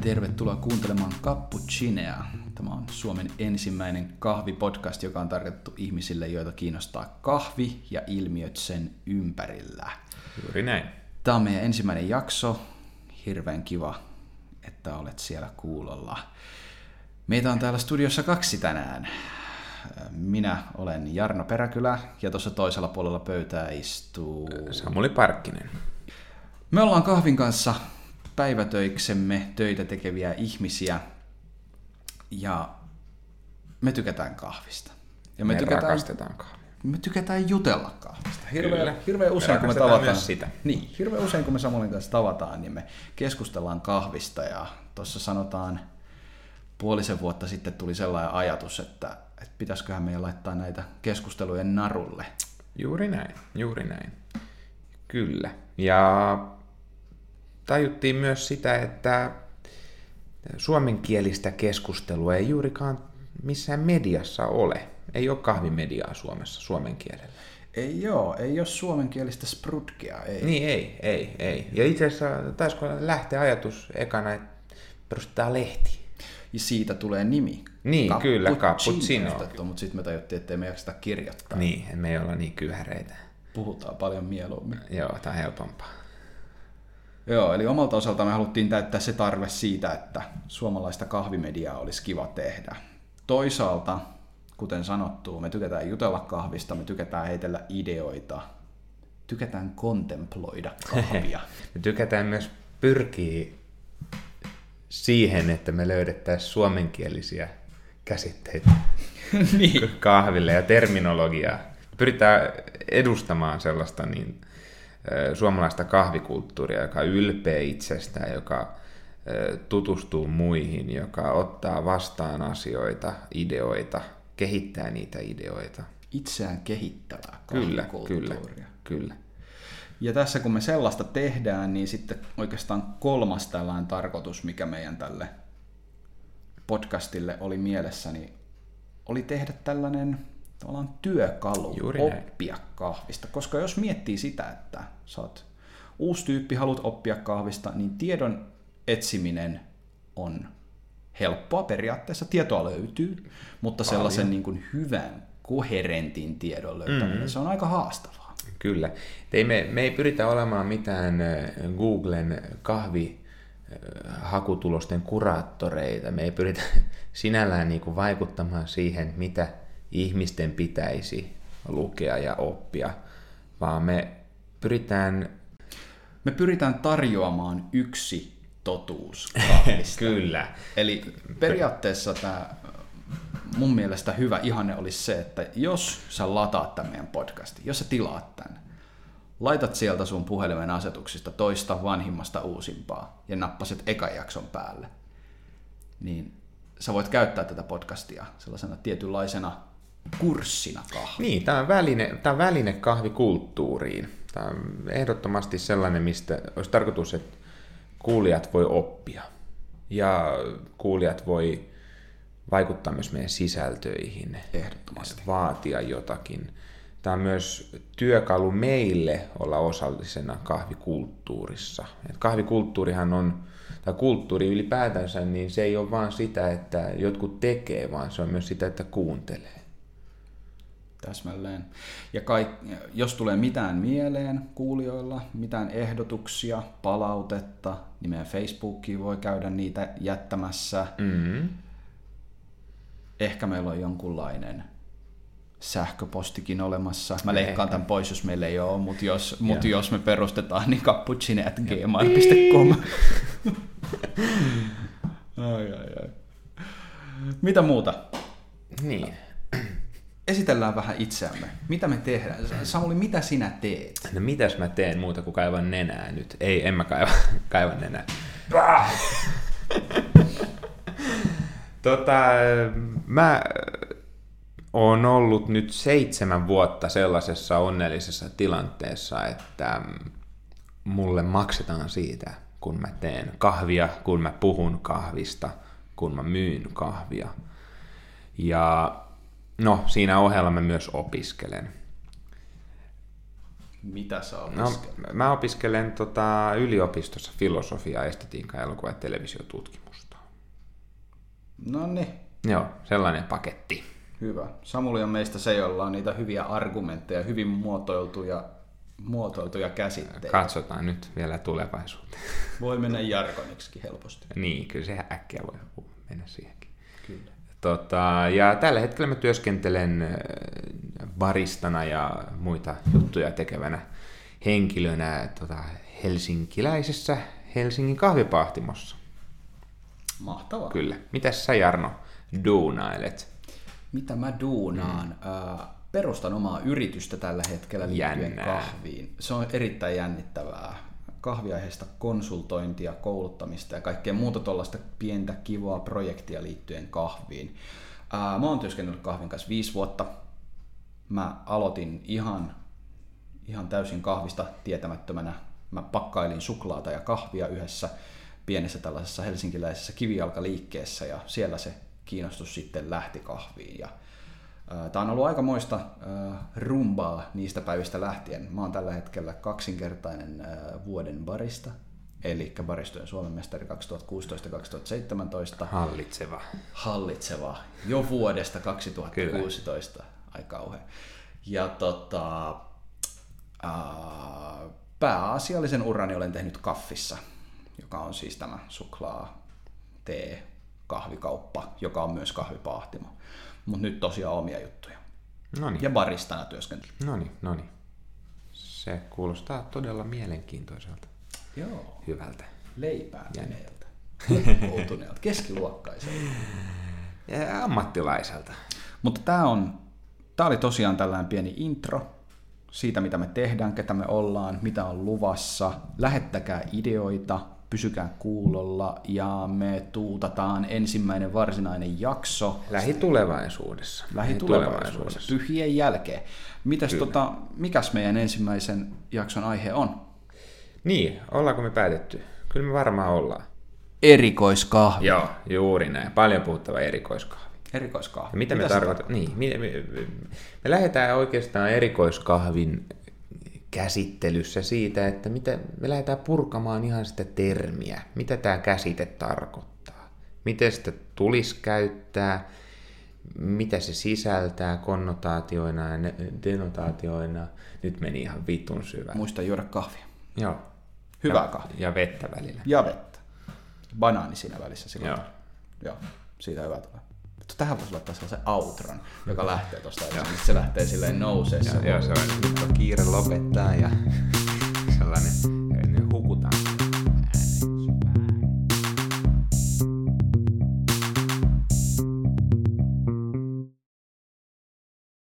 Tervetuloa kuuntelemaan Cappuccinea. Tämä on Suomen ensimmäinen kahvipodcast, joka on tarkoitettu ihmisille, joita kiinnostaa kahvi ja ilmiöt sen ympärillä. Juuri näin. Tämä on meidän ensimmäinen jakso. Hirveän kiva, että olet siellä kuulolla. Meitä on täällä studiossa kaksi tänään. Minä olen Jarno Peräkylä ja tuossa toisella puolella pöytää istuu... Samuli Parkkinen. Me ollaan kahvin kanssa päivätöiksemme töitä tekeviä ihmisiä ja me tykätään kahvista. Ja me, me tykätään, rakastetaan kahvia. Me tykätään jutella kahvista. Hirveän, hirveän usein, me kun me tavataan, myös sitä. Niin, hirveän usein, kun me Samulin kanssa tavataan, niin me keskustellaan kahvista ja tuossa sanotaan puolisen vuotta sitten tuli sellainen ajatus, että, että pitäisiköhän meidän laittaa näitä keskustelujen narulle. Juuri näin, juuri näin. Kyllä. Ja tajuttiin myös sitä, että suomenkielistä keskustelua ei juurikaan missään mediassa ole. Ei ole kahvimediaa Suomessa suomen kielellä. Ei joo, ei ole suomenkielistä sprutkia. Ei. Niin ei, ei, ei. Ja itse asiassa taisiko lähteä ajatus ekana, että perustetaan lehti. Ja siitä tulee nimi. Niin, kyllä, cappuccino. Mutta sitten me tajuttiin, että me jakseta kirjoittaa. Niin, me ei olla niin kyhäreitä. Puhutaan paljon mieluummin. Joo, tämä on helpompaa. Joo, eli omalta osalta me haluttiin täyttää se tarve siitä, että suomalaista kahvimediaa olisi kiva tehdä. Toisaalta, kuten sanottu, me tykätään jutella kahvista, me tykätään heitellä ideoita, tykätään kontemploida kahvia. me tykätään myös pyrkiä siihen, että me löydettäisiin suomenkielisiä käsitteitä niin. kahville ja terminologiaa. Pyritään edustamaan sellaista niin suomalaista kahvikulttuuria, joka ylpeä itsestään, joka tutustuu muihin, joka ottaa vastaan asioita, ideoita, kehittää niitä ideoita. Itseään kehittävää kyllä, kyllä, kyllä. Ja tässä kun me sellaista tehdään, niin sitten oikeastaan kolmas tällainen tarkoitus, mikä meidän tälle podcastille oli mielessäni, oli tehdä tällainen tavallaan työkalu Juuri oppia näin. kahvista. Koska jos miettii sitä, että sä oot uusi tyyppi, haluat oppia kahvista, niin tiedon etsiminen on helppoa periaatteessa. Tietoa löytyy, mutta Paljon. sellaisen niin kuin hyvän, koherentin tiedon löytäminen, mm-hmm. se on aika haastavaa. Kyllä. Ei me, me ei pyritä olemaan mitään Googlen kahvi hakutulosten kuraattoreita. Me ei pyritä sinällään niin kuin vaikuttamaan siihen, mitä ihmisten pitäisi lukea ja oppia, vaan me pyritään... Me pyritään tarjoamaan yksi totuus. Kyllä. Eli periaatteessa tämä mun mielestä hyvä ihanne olisi se, että jos sä lataat tämän meidän podcastin, jos sä tilaat tämän, laitat sieltä sun puhelimen asetuksista toista vanhimmasta uusimpaa ja nappaset ekan jakson päälle, niin sä voit käyttää tätä podcastia sellaisena tietynlaisena kurssina kahvi. Niin, tämä on väline, tämä on väline kahvikulttuuriin. Tämä on ehdottomasti sellainen, mistä olisi tarkoitus, että kuulijat voi oppia. Ja kuulijat voi vaikuttaa myös meidän sisältöihin. Ehdottomasti. Vaatia jotakin. Tämä on myös työkalu meille olla osallisena kahvikulttuurissa. Et kahvikulttuurihan on, tai kulttuuri ylipäätänsä, niin se ei ole vain sitä, että jotkut tekee, vaan se on myös sitä, että kuuntelee. Täsmälleen. Ja kaik, jos tulee mitään mieleen kuulijoilla, mitään ehdotuksia, palautetta, niin meidän Facebookiin voi käydä niitä jättämässä. Mm-hmm. Ehkä meillä on jonkunlainen sähköpostikin olemassa. Mä leikkaan tämän pois, jos meillä ei ole, mutta jos, mut jos me perustetaan, niin cappuccine.gmail.com. ai, ai, ai. Mitä muuta? Niin esitellään vähän itseämme. Mitä me tehdään? Samuli, mitä sinä teet? No mitäs mä teen muuta kuin kaivan nenää nyt? Ei, en mä kaiva, kaivan nenää. tota, mä oon ollut nyt seitsemän vuotta sellaisessa onnellisessa tilanteessa, että mulle maksetaan siitä, kun mä teen kahvia, kun mä puhun kahvista, kun mä myyn kahvia. Ja No, siinä ohella mä myös opiskelen. Mitä sä No, mä opiskelen tota, yliopistossa filosofiaa, estetiikkaa, elokuva- ja televisiotutkimusta. No niin. Joo, sellainen paketti. Hyvä. Samuli on meistä se, jolla on niitä hyviä argumentteja, hyvin muotoiltuja, muotoiltuja käsitteitä. Katsotaan nyt vielä tulevaisuuteen. Voi mennä jargoniksi helposti. niin, kyllä se äkkiä voi mennä siihenkin. Kyllä. Tota, ja tällä hetkellä mä työskentelen äh, baristana ja muita juttuja tekevänä henkilönä tota, helsinkiläisessä Helsingin kahvipahtimossa. Mahtavaa. Kyllä. Mitäs sä Jarno duunailet? Mitä mä duunaan? Mm. perustan omaa yritystä tällä hetkellä liittyen Jännää. kahviin. Se on erittäin jännittävää. Kahviaiheesta konsultointia, kouluttamista ja kaikkea muuta tuollaista pientä kivaa projektia liittyen kahviin. Ää, Mä oon työskennellyt kahvin kanssa viisi vuotta. Mä aloitin ihan, ihan täysin kahvista tietämättömänä. Mä pakkailin suklaata ja kahvia yhdessä pienessä tällaisessa helsinkiläisessä kivijalkaliikkeessä ja siellä se kiinnostus sitten lähti kahviin. Ja, Tämä on ollut aikamoista äh, rumbaa niistä päivistä lähtien. Mä oon tällä hetkellä kaksinkertainen äh, vuoden barista, eli baristojen Suomen mestari 2016-2017. Hallitseva. Hallitseva jo vuodesta 2016. Kyllä. Aika kauhean. Ja tota, äh, pääasiallisen urani olen tehnyt kaffissa, joka on siis tämä suklaa, tee, kahvikauppa, joka on myös kahvipahtimo. Mutta nyt tosiaan omia juttuja. Noniin. Ja baristana työskentely. Noniin, noniin. Se kuulostaa todella mielenkiintoiselta. Joo. Hyvältä. Leipää meneeltä. Koulutuneelta. Keskiluokkaiselta. Ja ammattilaiselta. Mutta tämä on, tää oli tosiaan tällainen pieni intro siitä, mitä me tehdään, ketä me ollaan, mitä on luvassa. Lähettäkää ideoita, pysykää kuulolla ja me tuutataan ensimmäinen varsinainen jakso Lähitulevaisuudessa. lähitulevaisuudessa, pyhien jälkeen. Mitäs tota, mikäs meidän ensimmäisen jakson aihe on? Niin, ollaanko me päätetty? Kyllä me varmaan ollaan. Erikoiskahvi. Joo, juuri näin. Paljon puhuttava erikoiskahvi. Erikoiskahvi. Ja mitä, Mitä me tarkoitamme? Niin, me, me, me, me lähdetään oikeastaan erikoiskahvin käsittelyssä siitä, että mitä, me lähdetään purkamaan ihan sitä termiä, mitä tämä käsite tarkoittaa, miten sitä tulisi käyttää, mitä se sisältää konnotaatioina ja denotaatioina. Nyt meni ihan vitun syvään. Muista juoda kahvia. Joo. Hyvää ja, kahvia. Ja vettä välillä. Ja vettä. Banaani siinä välissä. Se Joo. Joo, siitä hyvä tulee. Mutta tähän voisi laittaa sellaisen outron, joka lähtee tuosta esimerkiksi. Se lähtee silleen nousee. Ja, ja se on nyt on kiire lopettaa ja sellainen